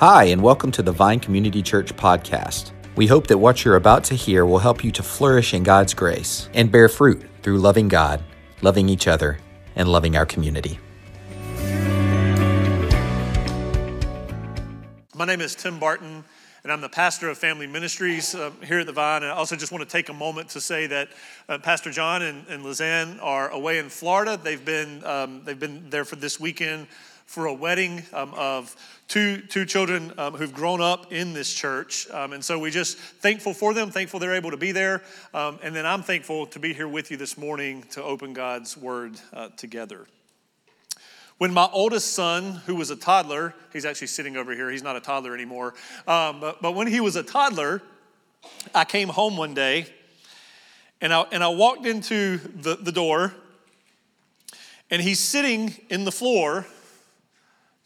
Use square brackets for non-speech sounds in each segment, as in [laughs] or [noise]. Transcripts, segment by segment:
Hi, and welcome to the Vine Community Church podcast. We hope that what you're about to hear will help you to flourish in God's grace and bear fruit through loving God, loving each other, and loving our community. My name is Tim Barton, and I'm the pastor of Family Ministries uh, here at the Vine. And I also just want to take a moment to say that uh, Pastor John and, and Lizanne are away in Florida. They've been, um, they've been there for this weekend for a wedding um, of two, two children um, who've grown up in this church. Um, and so we just thankful for them, thankful they're able to be there. Um, and then I'm thankful to be here with you this morning to open God's word uh, together. When my oldest son, who was a toddler, he's actually sitting over here, he's not a toddler anymore, um, but, but when he was a toddler, I came home one day and I, and I walked into the, the door and he's sitting in the floor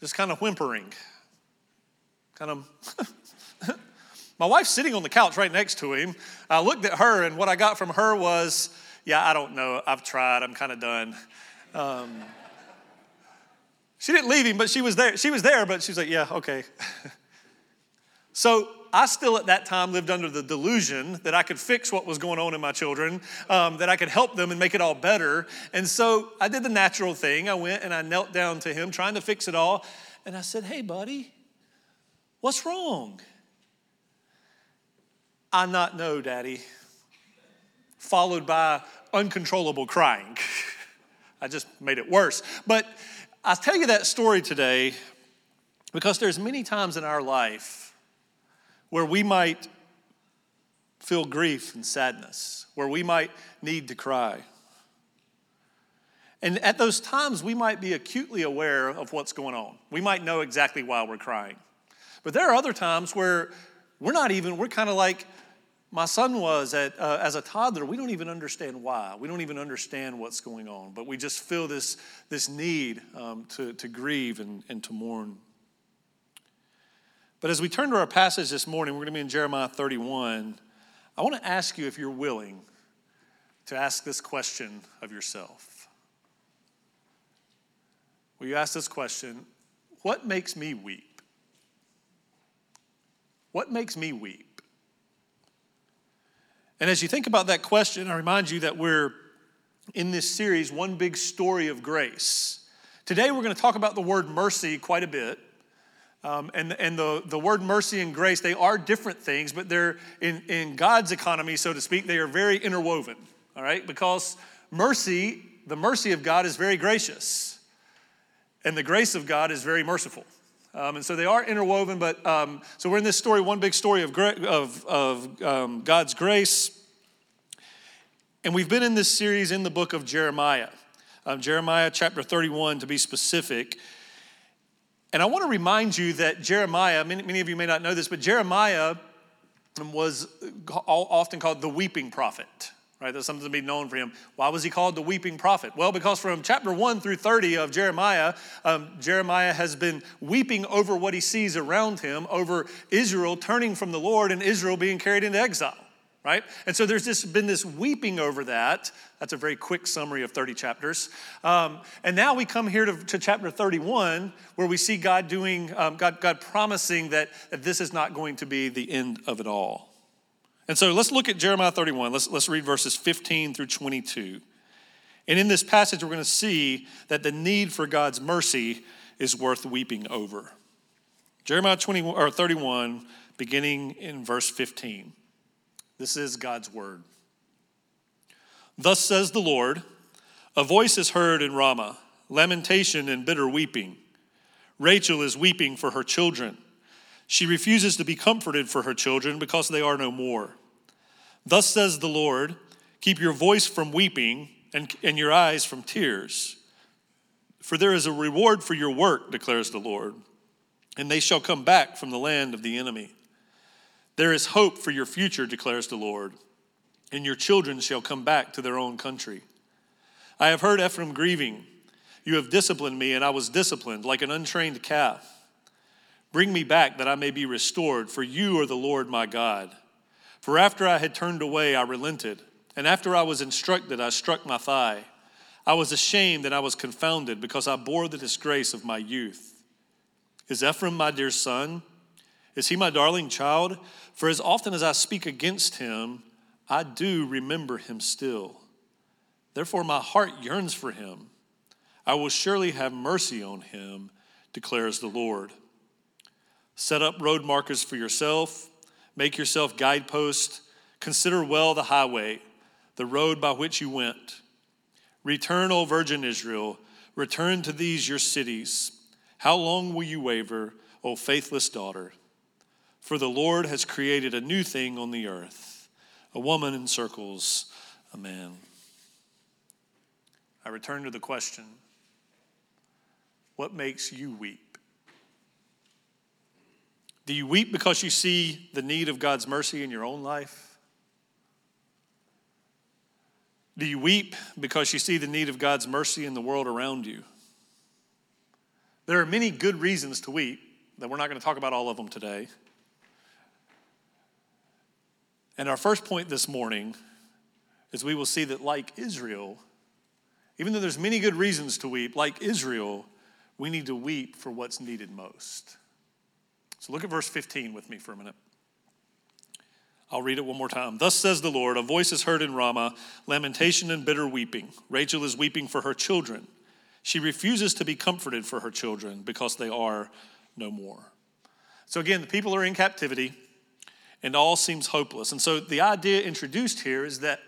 just kind of whimpering. Kind of. [laughs] My wife's sitting on the couch right next to him. I looked at her, and what I got from her was, Yeah, I don't know. I've tried. I'm kind of done. Um, she didn't leave him, but she was there. She was there, but she was like, Yeah, okay. [laughs] so I still at that time lived under the delusion that I could fix what was going on in my children, um, that I could help them and make it all better. And so I did the natural thing. I went and I knelt down to him, trying to fix it all. And I said, Hey, buddy, what's wrong? I not know, Daddy. Followed by uncontrollable crying. [laughs] I just made it worse. But I tell you that story today because there's many times in our life where we might feel grief and sadness, where we might need to cry. And at those times, we might be acutely aware of what's going on. We might know exactly why we're crying. But there are other times where we're not even, we're kind of like my son was at, uh, as a toddler. We don't even understand why. We don't even understand what's going on. But we just feel this, this need um, to, to grieve and, and to mourn. But as we turn to our passage this morning, we're going to be in Jeremiah 31. I want to ask you if you're willing to ask this question of yourself. Will you ask this question What makes me weep? What makes me weep? And as you think about that question, I remind you that we're in this series, One Big Story of Grace. Today, we're going to talk about the word mercy quite a bit. Um, and and the, the word mercy and grace, they are different things, but they're in, in God's economy, so to speak, they are very interwoven, all right? Because mercy, the mercy of God is very gracious, and the grace of God is very merciful. Um, and so they are interwoven, but um, so we're in this story, one big story of, of, of um, God's grace. And we've been in this series in the book of Jeremiah, um, Jeremiah chapter 31 to be specific. And I want to remind you that Jeremiah, many, many of you may not know this, but Jeremiah was often called the weeping prophet. Right, that's something to be known for him. Why was he called the weeping prophet? Well, because from chapter 1 through 30 of Jeremiah, um, Jeremiah has been weeping over what he sees around him, over Israel turning from the Lord and Israel being carried into exile right? And so there's just been this weeping over that. That's a very quick summary of 30 chapters. Um, and now we come here to, to, chapter 31, where we see God doing, um, God, God promising that, that this is not going to be the end of it all. And so let's look at Jeremiah 31. Let's, let's read verses 15 through 22. And in this passage, we're going to see that the need for God's mercy is worth weeping over. Jeremiah 20, or 31, beginning in verse 15. This is God's word. Thus says the Lord A voice is heard in Ramah, lamentation and bitter weeping. Rachel is weeping for her children. She refuses to be comforted for her children because they are no more. Thus says the Lord Keep your voice from weeping and, and your eyes from tears. For there is a reward for your work, declares the Lord, and they shall come back from the land of the enemy. There is hope for your future, declares the Lord, and your children shall come back to their own country. I have heard Ephraim grieving. You have disciplined me, and I was disciplined like an untrained calf. Bring me back that I may be restored, for you are the Lord my God. For after I had turned away, I relented, and after I was instructed, I struck my thigh. I was ashamed and I was confounded because I bore the disgrace of my youth. Is Ephraim my dear son? Is he my darling child? For as often as I speak against him, I do remember him still. Therefore, my heart yearns for him. I will surely have mercy on him, declares the Lord. Set up road markers for yourself, make yourself guideposts, consider well the highway, the road by which you went. Return, O Virgin Israel, return to these your cities. How long will you waver, O faithless daughter? For the Lord has created a new thing on the earth. A woman encircles a man. I return to the question what makes you weep? Do you weep because you see the need of God's mercy in your own life? Do you weep because you see the need of God's mercy in the world around you? There are many good reasons to weep, that we're not going to talk about all of them today. And our first point this morning is we will see that, like Israel, even though there's many good reasons to weep, like Israel, we need to weep for what's needed most. So look at verse 15 with me for a minute. I'll read it one more time. Thus says the Lord A voice is heard in Ramah, lamentation and bitter weeping. Rachel is weeping for her children. She refuses to be comforted for her children because they are no more. So again, the people are in captivity and all seems hopeless. And so the idea introduced here is that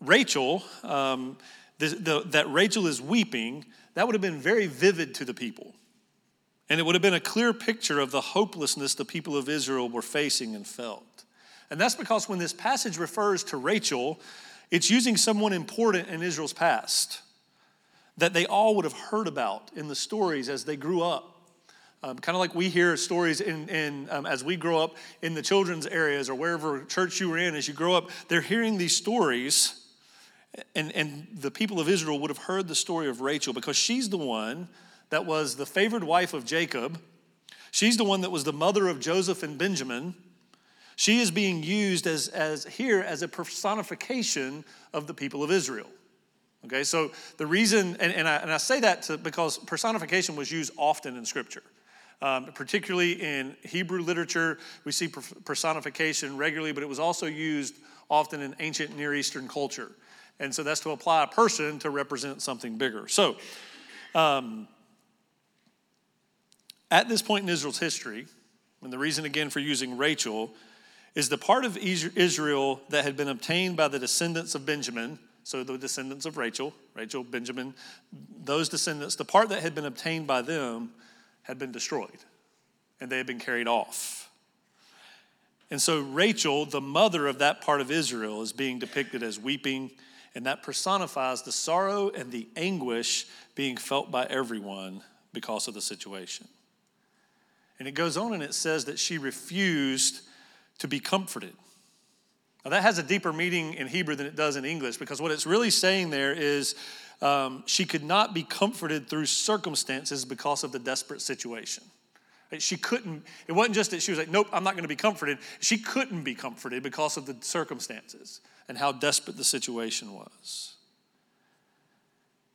Rachel, um, the, the, that Rachel is weeping, that would have been very vivid to the people. And it would have been a clear picture of the hopelessness the people of Israel were facing and felt. And that's because when this passage refers to Rachel, it's using someone important in Israel's past that they all would have heard about in the stories as they grew up. Um, kind of like we hear stories in, in um, as we grow up in the children's areas or wherever church you were in, as you grow up, they're hearing these stories. And, and the people of Israel would have heard the story of Rachel because she's the one that was the favored wife of Jacob. She's the one that was the mother of Joseph and Benjamin. She is being used as, as here as a personification of the people of Israel. Okay, so the reason, and, and, I, and I say that to, because personification was used often in Scripture. Um, particularly in Hebrew literature, we see personification regularly, but it was also used often in ancient Near Eastern culture. And so that's to apply a person to represent something bigger. So, um, at this point in Israel's history, and the reason again for using Rachel is the part of Israel that had been obtained by the descendants of Benjamin, so the descendants of Rachel, Rachel, Benjamin, those descendants, the part that had been obtained by them had been destroyed and they had been carried off. And so Rachel, the mother of that part of Israel, is being depicted as weeping, and that personifies the sorrow and the anguish being felt by everyone because of the situation. And it goes on and it says that she refused to be comforted. Now, that has a deeper meaning in Hebrew than it does in English because what it's really saying there is um, she could not be comforted through circumstances because of the desperate situation. She couldn't, it wasn't just that she was like, nope, I'm not going to be comforted. She couldn't be comforted because of the circumstances and how desperate the situation was.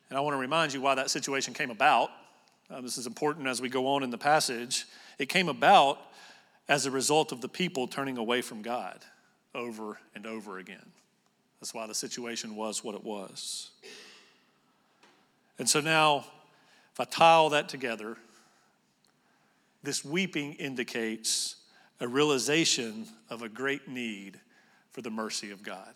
And I want to remind you why that situation came about. Uh, this is important as we go on in the passage. It came about as a result of the people turning away from God over and over again. That's why the situation was what it was. And so now, if I tie all that together, this weeping indicates a realization of a great need for the mercy of God.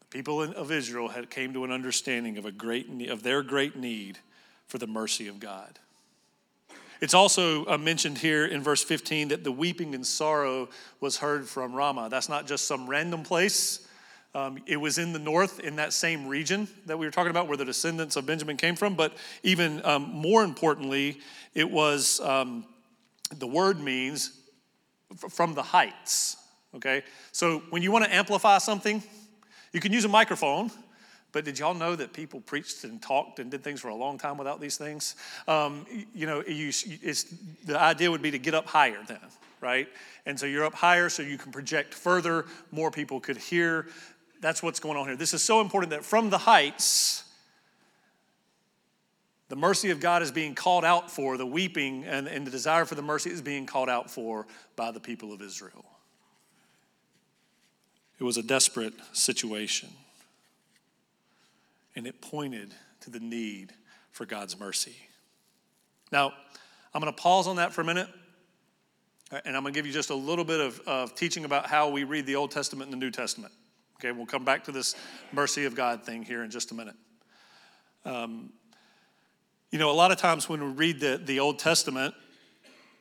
The people of Israel had came to an understanding of a great of their great need for the mercy of God. It's also uh, mentioned here in verse 15 that the weeping and sorrow was heard from Ramah. That's not just some random place. Um, it was in the north, in that same region that we were talking about, where the descendants of Benjamin came from. But even um, more importantly, it was um, the word means from the heights. Okay? So when you want to amplify something, you can use a microphone. But did y'all know that people preached and talked and did things for a long time without these things? Um, you know, you, the idea would be to get up higher then, right? And so you're up higher so you can project further, more people could hear that's what's going on here. This is so important that from the heights, The mercy of God is being called out for, the weeping and, and the desire for the mercy is being called out for by the people of Israel. It was a desperate situation, and it pointed to the need for God's mercy. Now, I'm going to pause on that for a minute, and I'm going to give you just a little bit of, of teaching about how we read the Old Testament and the New Testament. Okay, we'll come back to this mercy of God thing here in just a minute. Um, you know, a lot of times when we read the, the Old Testament,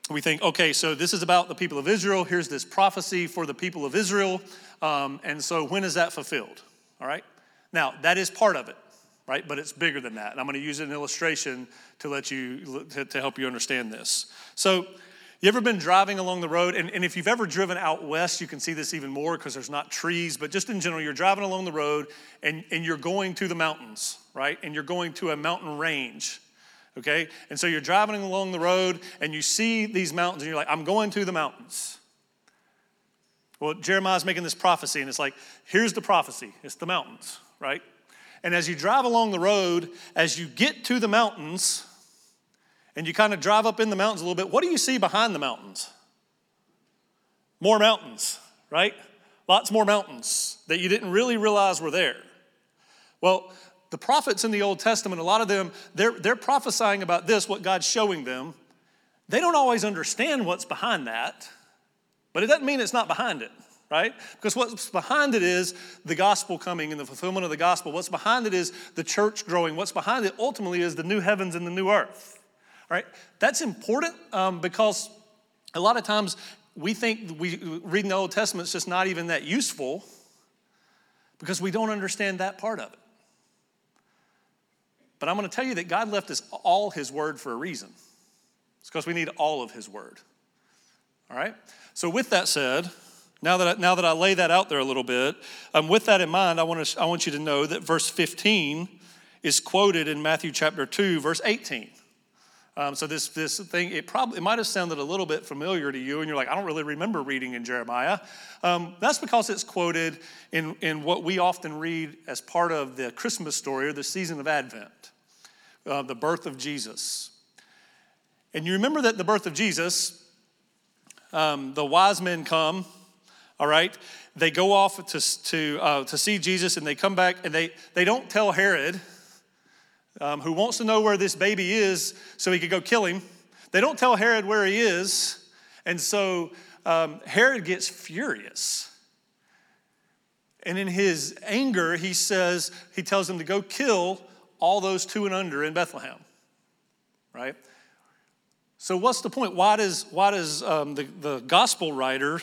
we think, okay, so this is about the people of Israel. Here's this prophecy for the people of Israel. Um, and so when is that fulfilled? All right? Now, that is part of it, right? But it's bigger than that. And I'm going to use an illustration to let you, to, to help you understand this. So, you ever been driving along the road? And, and if you've ever driven out west, you can see this even more because there's not trees, but just in general, you're driving along the road and, and you're going to the mountains, right? And you're going to a mountain range okay? And so you're driving along the road and you see these mountains and you're like, I'm going to the mountains. Well, Jeremiah's making this prophecy and it's like, here's the prophecy it's the mountains, right? And as you drive along the road, as you get to the mountains and you kind of drive up in the mountains a little bit, what do you see behind the mountains? More mountains, right? Lots more mountains that you didn't really realize were there. Well, the prophets in the Old Testament, a lot of them, they're, they're prophesying about this, what God's showing them. They don't always understand what's behind that, but it doesn't mean it's not behind it, right? Because what's behind it is the gospel coming and the fulfillment of the gospel. What's behind it is the church growing. What's behind it ultimately is the new heavens and the new earth, right? That's important um, because a lot of times we think we reading the Old Testament is just not even that useful because we don't understand that part of it. But I'm going to tell you that God left us all His Word for a reason. It's because we need all of His Word. All right? So, with that said, now that I, now that I lay that out there a little bit, um, with that in mind, I want, to, I want you to know that verse 15 is quoted in Matthew chapter 2, verse 18. Um, so this this thing it probably it might have sounded a little bit familiar to you, and you're like, I don't really remember reading in Jeremiah. Um, that's because it's quoted in in what we often read as part of the Christmas story or the season of Advent, uh, the birth of Jesus. And you remember that the birth of Jesus, um, the wise men come. All right, they go off to to uh, to see Jesus, and they come back, and they they don't tell Herod um, who wants to know where this baby is so he could go kill him. They don't tell Herod where he is. And so um, Herod gets furious. And in his anger, he says, he tells him to go kill all those two and under in Bethlehem. Right? So, what's the point? Why does, why does um, the, the gospel writer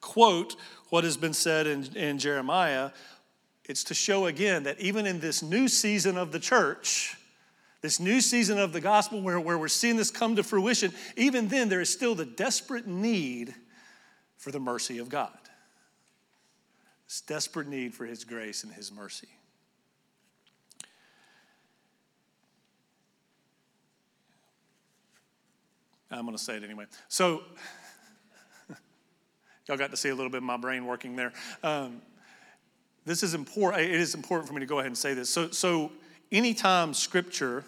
quote what has been said in, in Jeremiah? It's to show again that even in this new season of the church, this new season of the gospel where, where we're seeing this come to fruition, even then there is still the desperate need for the mercy of God. This desperate need for His grace and His mercy. I'm going to say it anyway. So, [laughs] y'all got to see a little bit of my brain working there. Um, this is important. It is important for me to go ahead and say this. So, so anytime Scripture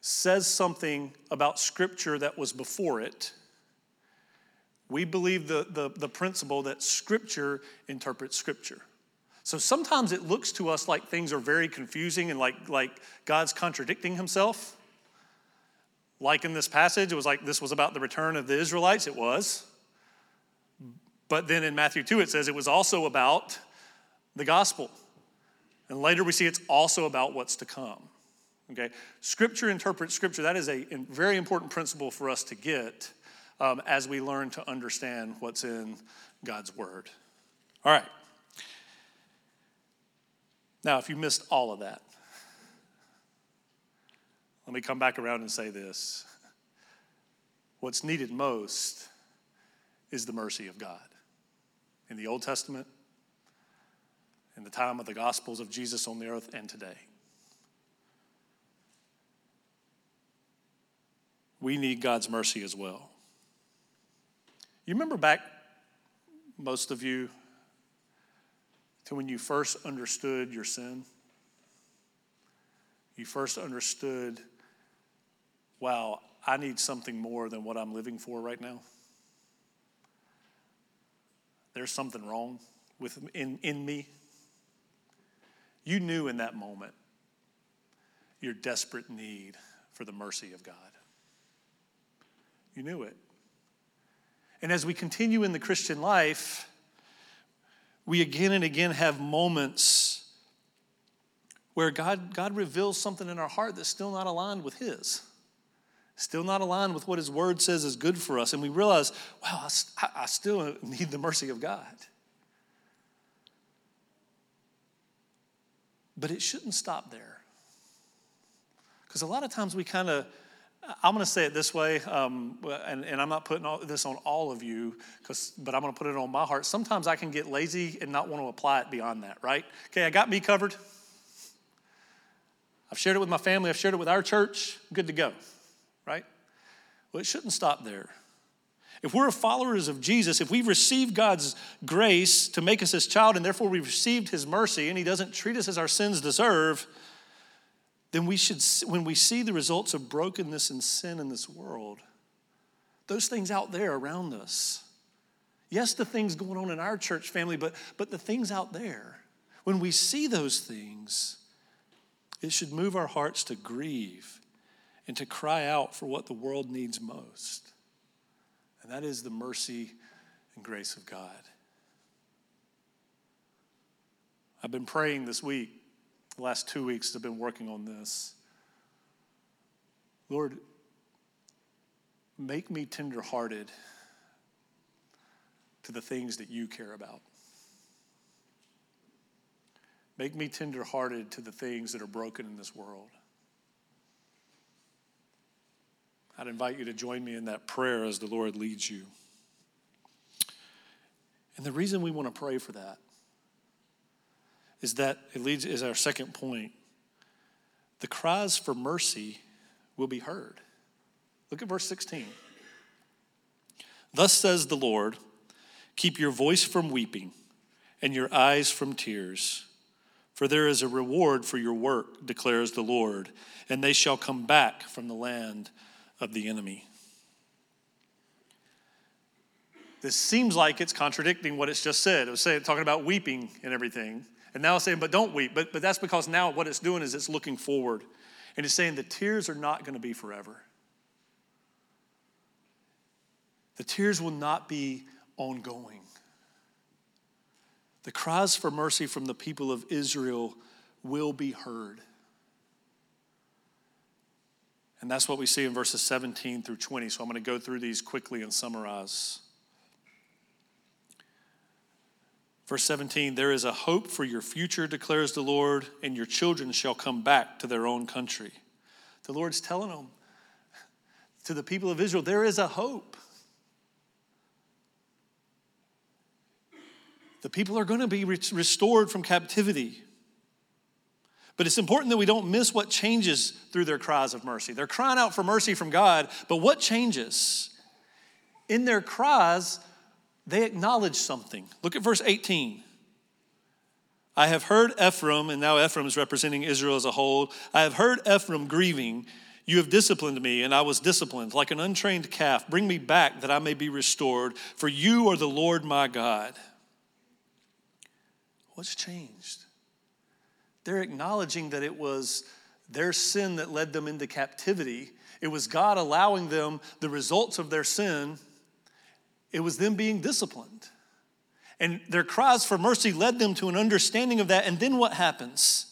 says something about Scripture that was before it, we believe the, the, the principle that Scripture interprets Scripture. So sometimes it looks to us like things are very confusing and like, like God's contradicting himself. Like in this passage, it was like this was about the return of the Israelites. It was. But then in Matthew 2, it says it was also about the gospel. And later we see it's also about what's to come. Okay? Scripture interprets Scripture. That is a very important principle for us to get um, as we learn to understand what's in God's Word. All right. Now, if you missed all of that, let me come back around and say this. What's needed most is the mercy of God in the Old Testament, in the time of the Gospels of Jesus on the earth, and today. We need God's mercy as well. You remember back, most of you, to when you first understood your sin? you first understood, wow, I need something more than what I'm living for right now? There's something wrong with in, in me. You knew in that moment your desperate need for the mercy of God. You knew it. And as we continue in the Christian life, we again and again have moments where God, God reveals something in our heart that's still not aligned with His, still not aligned with what His Word says is good for us. And we realize, wow, I, I still need the mercy of God. But it shouldn't stop there. Because a lot of times we kind of, I'm going to say it this way, um, and, and, I'm not putting all, this on all of you, but I'm going to put it on my heart. Sometimes I can get lazy and not want to apply it beyond that, right? Okay, I got me covered. I've shared it with my family, I've shared it with our church, good to go, right? Well, it shouldn't stop there. If we're followers of Jesus, if we've received God's grace to make us his child, and therefore we've received his mercy, and he doesn't treat us as our sins deserve, then we should, when we see the results of brokenness and sin in this world, those things out there around us, yes, the things going on in our church family, but, but the things out there, when we see those things, it should move our hearts to grieve and to cry out for what the world needs most. And that is the mercy and grace of God. I've been praying this week the last two weeks I've been working on this. Lord, make me tenderhearted to the things that you care about. Make me tenderhearted to the things that are broken in this world. I'd invite you to join me in that prayer as the Lord leads you. And the reason we want to pray for that is that it leads is our second point. The cries for mercy will be heard. Look at verse 16. Thus says the Lord, keep your voice from weeping and your eyes from tears. For there is a reward for your work, declares the Lord, and they shall come back from the land of the enemy. This seems like it's contradicting what it's just said. It was saying, talking about weeping and everything. And now it's saying, but don't weep. But, but that's because now what it's doing is it's looking forward. And it's saying the tears are not going to be forever. The tears will not be ongoing. The cries for mercy from the people of Israel will be heard. And that's what we see in verses 17 through 20. So I'm going to go through these quickly and summarize. Verse 17, there is a hope for your future, declares the Lord, and your children shall come back to their own country. The Lord's telling them, [laughs] to the people of Israel, there is a hope. The people are going to be restored from captivity. But it's important that we don't miss what changes through their cries of mercy. They're crying out for mercy from God, but what changes? In their cries, they acknowledge something. Look at verse 18. I have heard Ephraim, and now Ephraim is representing Israel as a whole. I have heard Ephraim grieving. You have disciplined me, and I was disciplined like an untrained calf. Bring me back that I may be restored, for you are the Lord my God. What's changed? They're acknowledging that it was their sin that led them into captivity. It was God allowing them the results of their sin it was them being disciplined. And their cries for mercy led them to an understanding of that. And then what happens?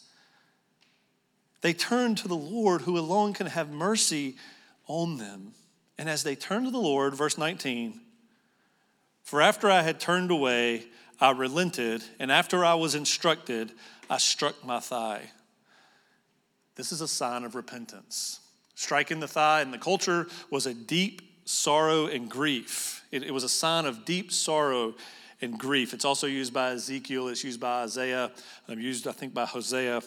They turn to the Lord who alone can have mercy on them. And as they turn to the Lord, verse 19, for after I had turned away, I relented, and after I was instructed, I struck my thigh. This is a sign of repentance. Striking the thigh in the culture was a deep sorrow and grief. It, it was a sign of deep sorrow and grief. It's also used by Ezekiel, it's used by Isaiah, used, I think, by Hosea.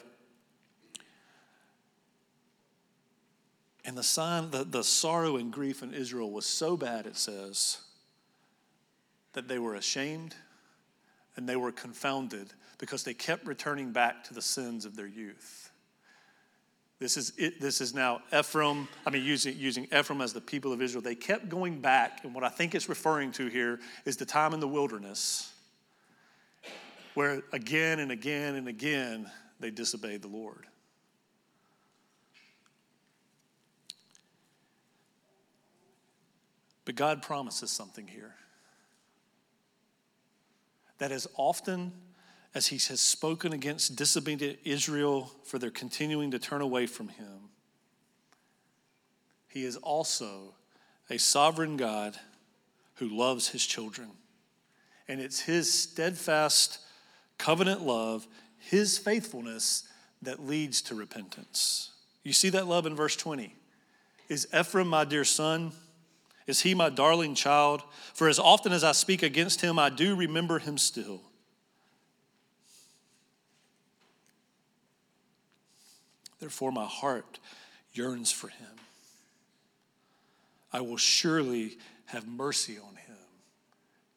And the sign, the, the sorrow and grief in Israel was so bad, it says, that they were ashamed and they were confounded because they kept returning back to the sins of their youth. This is, it, this is now Ephraim, I mean, using, using Ephraim as the people of Israel. They kept going back, and what I think it's referring to here is the time in the wilderness where again and again and again they disobeyed the Lord. But God promises something here. That as often as he has spoken against disobedient Israel for their continuing to turn away from him, he is also a sovereign God who loves his children. And it's his steadfast covenant love, his faithfulness that leads to repentance. You see that love in verse 20. Is Ephraim my dear son? Is he my darling child? For as often as I speak against him, I do remember him still. Therefore, my heart yearns for him. I will surely have mercy on him,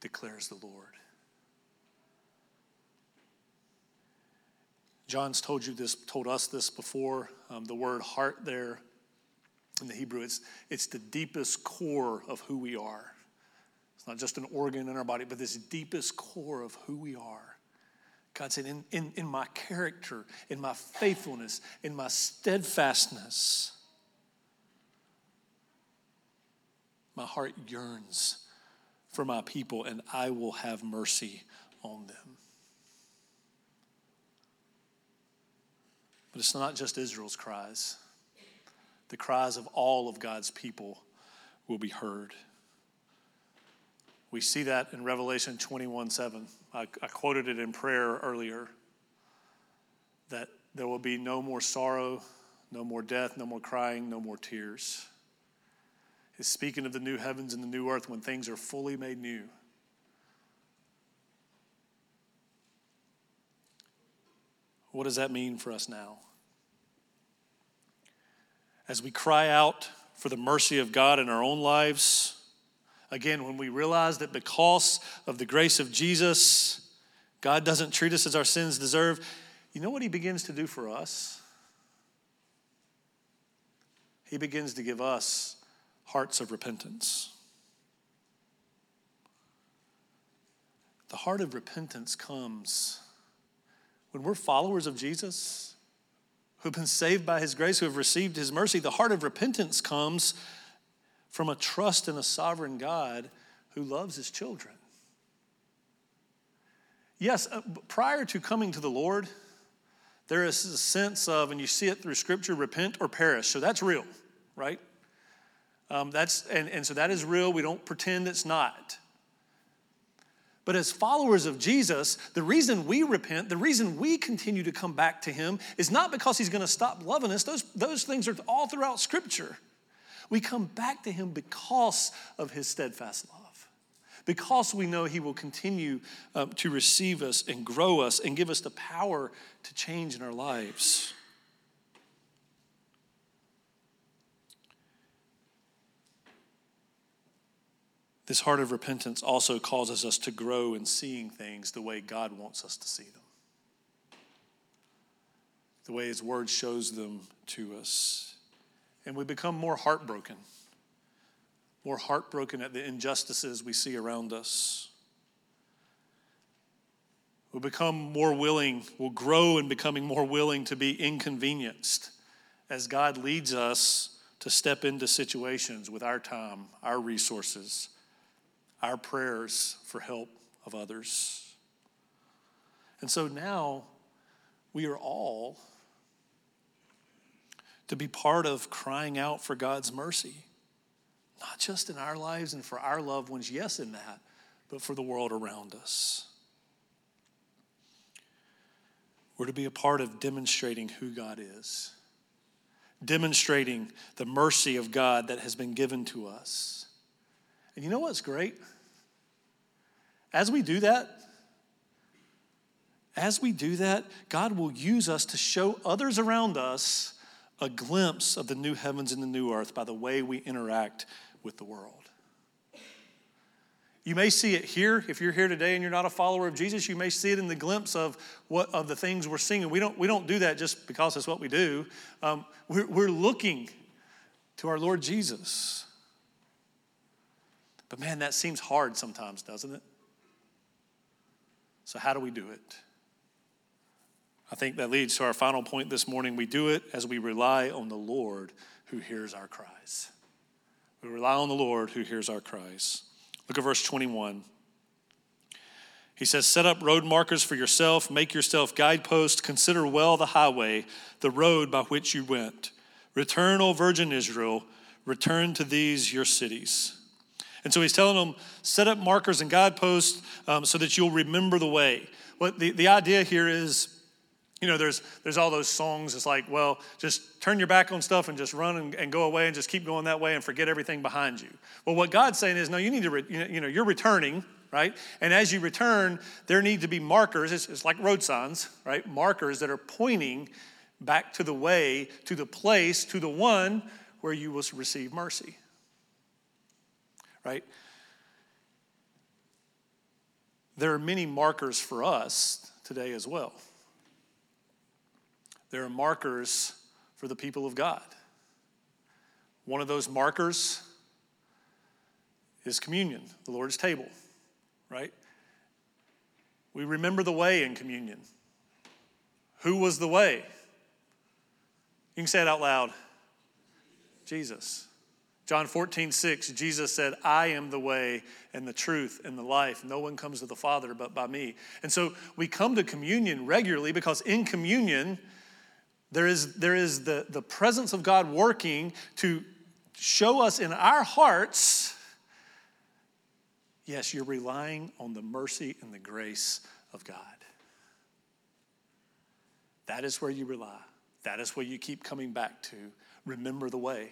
declares the Lord. John's told you this, told us this before. Um, the word heart there in the Hebrew, it's, it's the deepest core of who we are. It's not just an organ in our body, but this deepest core of who we are. God said, in, in, in my character, in my faithfulness, in my steadfastness, my heart yearns for my people, and I will have mercy on them. But it's not just Israel's cries the cries of all of God's people will be heard. We see that in Revelation 21 7. I, I, quoted it in prayer earlier that there will be no more sorrow, no more death, no more crying, no more tears. He's speaking of the new heavens and the new earth when things are fully made new. What does that mean for us now? As we cry out for the mercy of God in our own lives, again, when we realize that because of the grace of Jesus, God doesn't treat us as our sins deserve, you know what He begins to do for us? He begins to give us hearts of repentance. The heart of repentance comes when we're followers of Jesus who've been saved by his grace, who have received his mercy. The heart of repentance comes from a trust in a sovereign God who loves his children. Yes, uh, prior to coming to the Lord, there is a sense of, and you see it through Scripture, repent or perish. So that's real, right? Um, that's and, and so that is real. We don't pretend it's not. But as followers of Jesus, the reason we repent, the reason we continue to come back to Him is not because He's going to stop loving us. Those, those things are all throughout Scripture. We come back to Him because of His steadfast love, because we know He will continue um, to receive us and grow us and give us the power to change in our lives. This heart of repentance also causes us to grow in seeing things the way God wants us to see them, the way His Word shows them to us. And we become more heartbroken, more heartbroken at the injustices we see around us. We'll become more willing, we'll grow in becoming more willing to be inconvenienced as God leads us to step into situations with our time, our resources our prayers for help of others. And so now we are all to be part of crying out for God's mercy, not just in our lives and for our loved ones, yes, in that, but for the world around us. We're to be a part of demonstrating who God is, demonstrating the mercy of God that has been given to us. And you know what's great? As we do that, as we do that, God will use us to show others around us a glimpse of the new heavens and the new earth by the way we interact with the world. You may see it here. If you're here today and you're not a follower of Jesus, you may see it in the glimpse of what of the things we're singing. We don't, we don't do that just because it's what we do. Um, we're, we're looking to our Lord Jesus. But man, that seems hard sometimes, doesn't it? So, how do we do it? I think that leads to our final point this morning. We do it as we rely on the Lord who hears our cries. We rely on the Lord who hears our cries. Look at verse 21. He says, Set up road markers for yourself, make yourself guideposts, consider well the highway, the road by which you went. Return, O Virgin Israel, return to these your cities. And so he's telling them, set up markers and guideposts um, so that you'll remember the way. What the, the idea here is, you know, there's, there's all those songs. It's like, well, just turn your back on stuff and just run and, and, go away and just keep going that way and forget everything behind you. Well, what God's saying is, no, you need to, re, you know, you're returning, right? And as you return, there need to be markers. It's, it's like road signs, right? Markers that are pointing back to the way, to the place, to the one where you will receive mercy, right? There are many markers for us today as well. There are markers for the people of God. One of those markers is communion, the Lord's table, right? We remember the way in communion. Who was the way? You can say it out loud Jesus. John 14, 6, Jesus said, I am the way and the truth and the life. No one comes to the Father but by me. And so we come to communion regularly because in communion, there is, there is the, the presence of God working to show us in our hearts yes, you're relying on the mercy and the grace of God. That is where you rely. That is where you keep coming back to. Remember the way.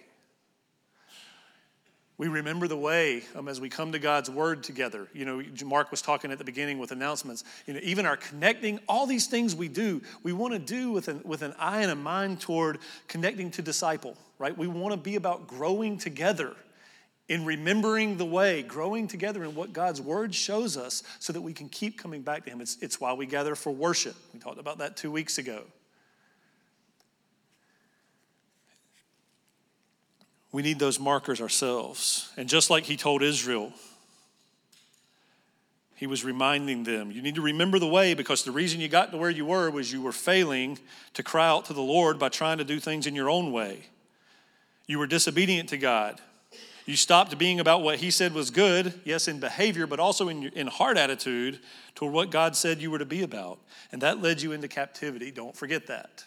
We remember the way um, as we come to God's word together. You know, Mark was talking at the beginning with announcements. You know, even our connecting, all these things we do, we want to do with an, with an eye and a mind toward connecting to disciple, right? We want to be about growing together in remembering the way, growing together in what God's word shows us so that we can keep coming back to Him. It's, it's why we gather for worship. We talked about that two weeks ago. We need those markers ourselves. And just like he told Israel, he was reminding them, you need to remember the way because the reason you got to where you were was you were failing to cry out to the Lord by trying to do things in your own way. You were disobedient to God. You stopped being about what He said was good, yes, in behavior, but also in, in heart attitude toward what God said you were to be about. And that led you into captivity. Don't forget that.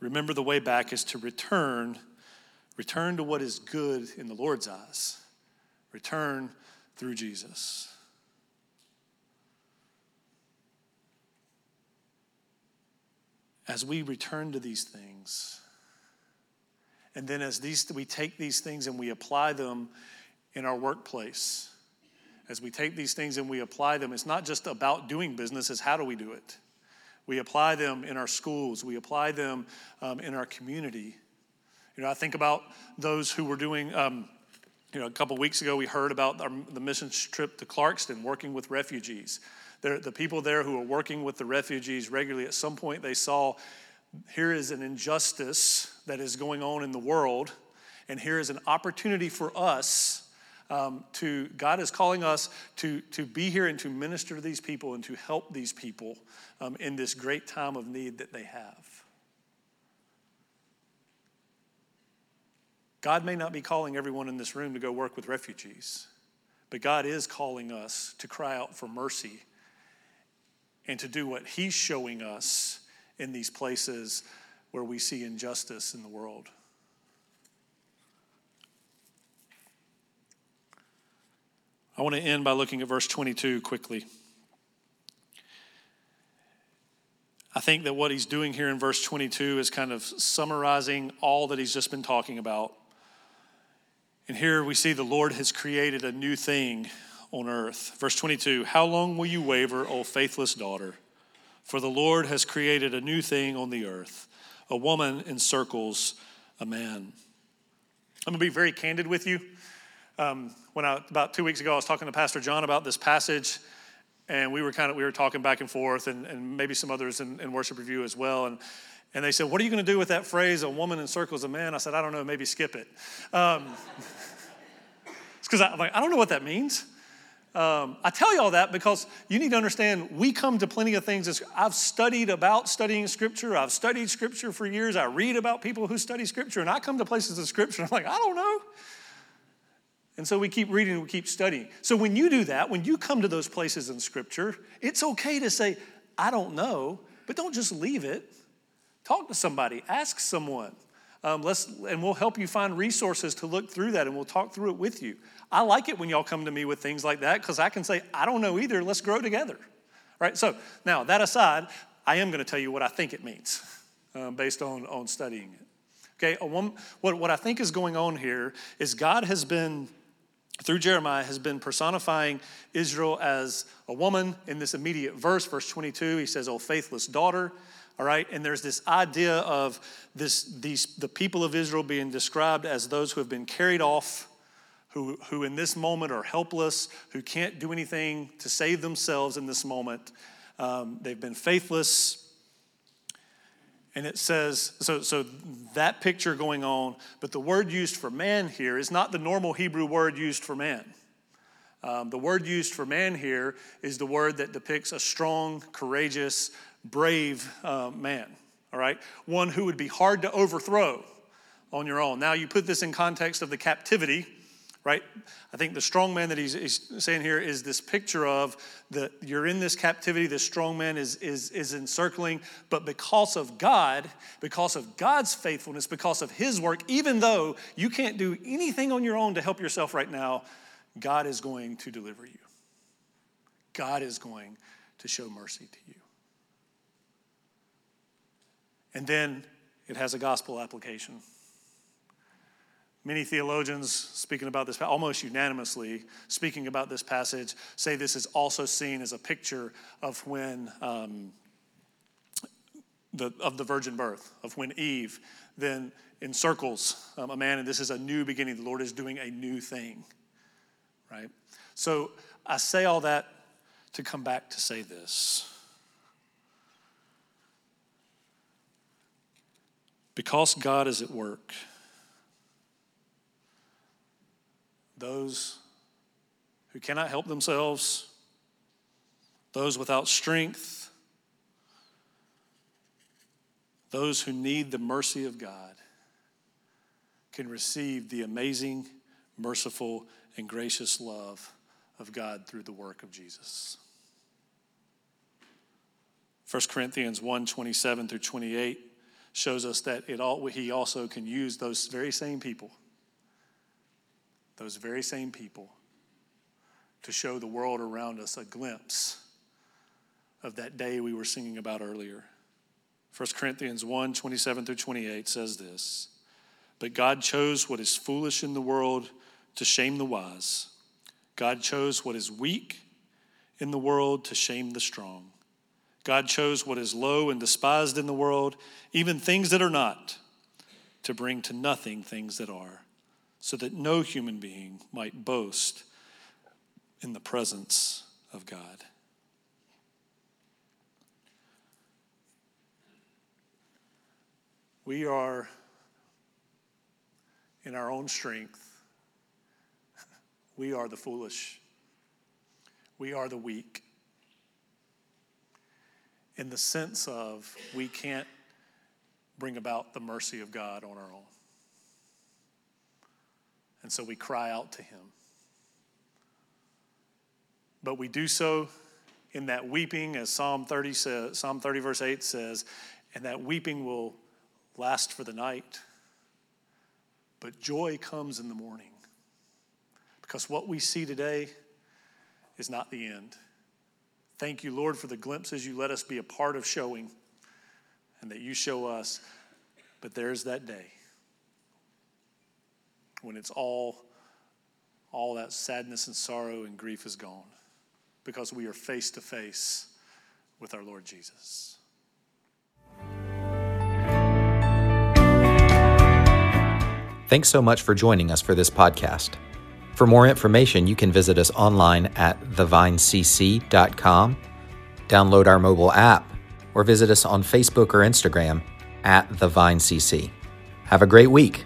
Remember, the way back is to return, return to what is good in the Lord's eyes. Return through Jesus. As we return to these things, and then as these we take these things and we apply them in our workplace, as we take these things and we apply them, it's not just about doing business, it's how do we do it? We apply them in our schools, we apply them um, in our community. You know, I think about those who were doing, um, you know, a couple weeks ago we heard about our, the mission trip to Clarkston working with refugees. They're, the people there who are working with the refugees regularly, at some point they saw here is an injustice that is going on in the world, and here is an opportunity for us um, to God is calling us to, to be here and to minister to these people and to help these people um, in this great time of need that they have. God may not be calling everyone in this room to go work with refugees, but God is calling us to cry out for mercy and to do what He's showing us in these places where we see injustice in the world. I want to end by looking at verse 22 quickly. I think that what he's doing here in verse 22 is kind of summarizing all that he's just been talking about. And here we see the Lord has created a new thing on earth. Verse 22 How long will you waver, O faithless daughter? For the Lord has created a new thing on the earth. A woman encircles a man. I'm going to be very candid with you. Um, when I, about two weeks ago, I was talking to Pastor John about this passage, and we were kind of we were talking back and forth, and, and maybe some others in, in worship review as well. And and they said, "What are you going to do with that phrase? A woman encircles a man?" I said, "I don't know. Maybe skip it." Um, [laughs] it's because I'm like, I don't know what that means. Um, I tell you all that because you need to understand we come to plenty of things. I've studied about studying Scripture. I've studied Scripture for years. I read about people who study Scripture, and I come to places of Scripture. I'm like, I don't know. And so we keep reading we keep studying. So when you do that, when you come to those places in Scripture, it's okay to say, I don't know, but don't just leave it. Talk to somebody, ask someone. Um, let's, and we'll help you find resources to look through that and we'll talk through it with you. I like it when y'all come to me with things like that because I can say, I don't know either, let's grow together. Right? So, now that aside, I am going to tell you what I think it means um, based on, on studying it. Okay, woman, what, what I think is going on here is God has been, through Jeremiah, has been personifying Israel as a woman. In this immediate verse, verse 22. He says, Oh, faithless daughter all right? And there's this idea of this these the people of israel being described as those who have been carried off who, who in this moment are helpless who can't do anything to save themselves in this moment. Um, they've been faithless and it says so so that picture going on but the word used for man here is not the normal hebrew word used for man um, the word used for man here is the word that depicts a strong, courageous, brave uh, man, all right? One who would be hard to overthrow on your own. Now, you put this in context of the captivity, right? I think the strong man that he's, he's saying here is this picture of that you're in this captivity, this strong man is, is, is encircling, but because of God, because of God's faithfulness, because of his work, even though you can't do anything on your own to help yourself right now, God is going to deliver you. God is going to show mercy to you. And then it has a gospel application. Many theologians speaking about this, almost unanimously speaking about this passage, say this is also seen as a picture of when um, the, of the virgin birth, of when Eve then encircles um, a man, and this is a new beginning. The Lord is doing a new thing, right? So I say all that to come back to say this. Because God is at work, those who cannot help themselves, those without strength, those who need the mercy of God can receive the amazing, merciful, and gracious love of God through the work of Jesus. 1 Corinthians 1 27 through 28 shows us that it all, he also can use those very same people, those very same people, to show the world around us a glimpse of that day we were singing about earlier. 1 Corinthians 1 27 through 28 says this But God chose what is foolish in the world to shame the wise. God chose what is weak in the world to shame the strong. God chose what is low and despised in the world, even things that are not, to bring to nothing things that are, so that no human being might boast in the presence of God. We are, in our own strength, we are the foolish, we are the weak in the sense of we can't bring about the mercy of God on our own. And so we cry out to Him. But we do so in that weeping, as Psalm 30 says, Psalm 30, verse 8 says, and that weeping will last for the night. But joy comes in the morning. Because what we see today is not the end. Thank you, Lord, for the glimpses you let us be a part of showing and that you show us. But there's that day when it's all all that sadness and sorrow and grief is gone because we are face to face with our Lord Jesus. Thanks so much for joining us for this podcast. For more information, you can visit us online at thevinecc.com, download our mobile app, or visit us on Facebook or Instagram at thevinecc. Have a great week.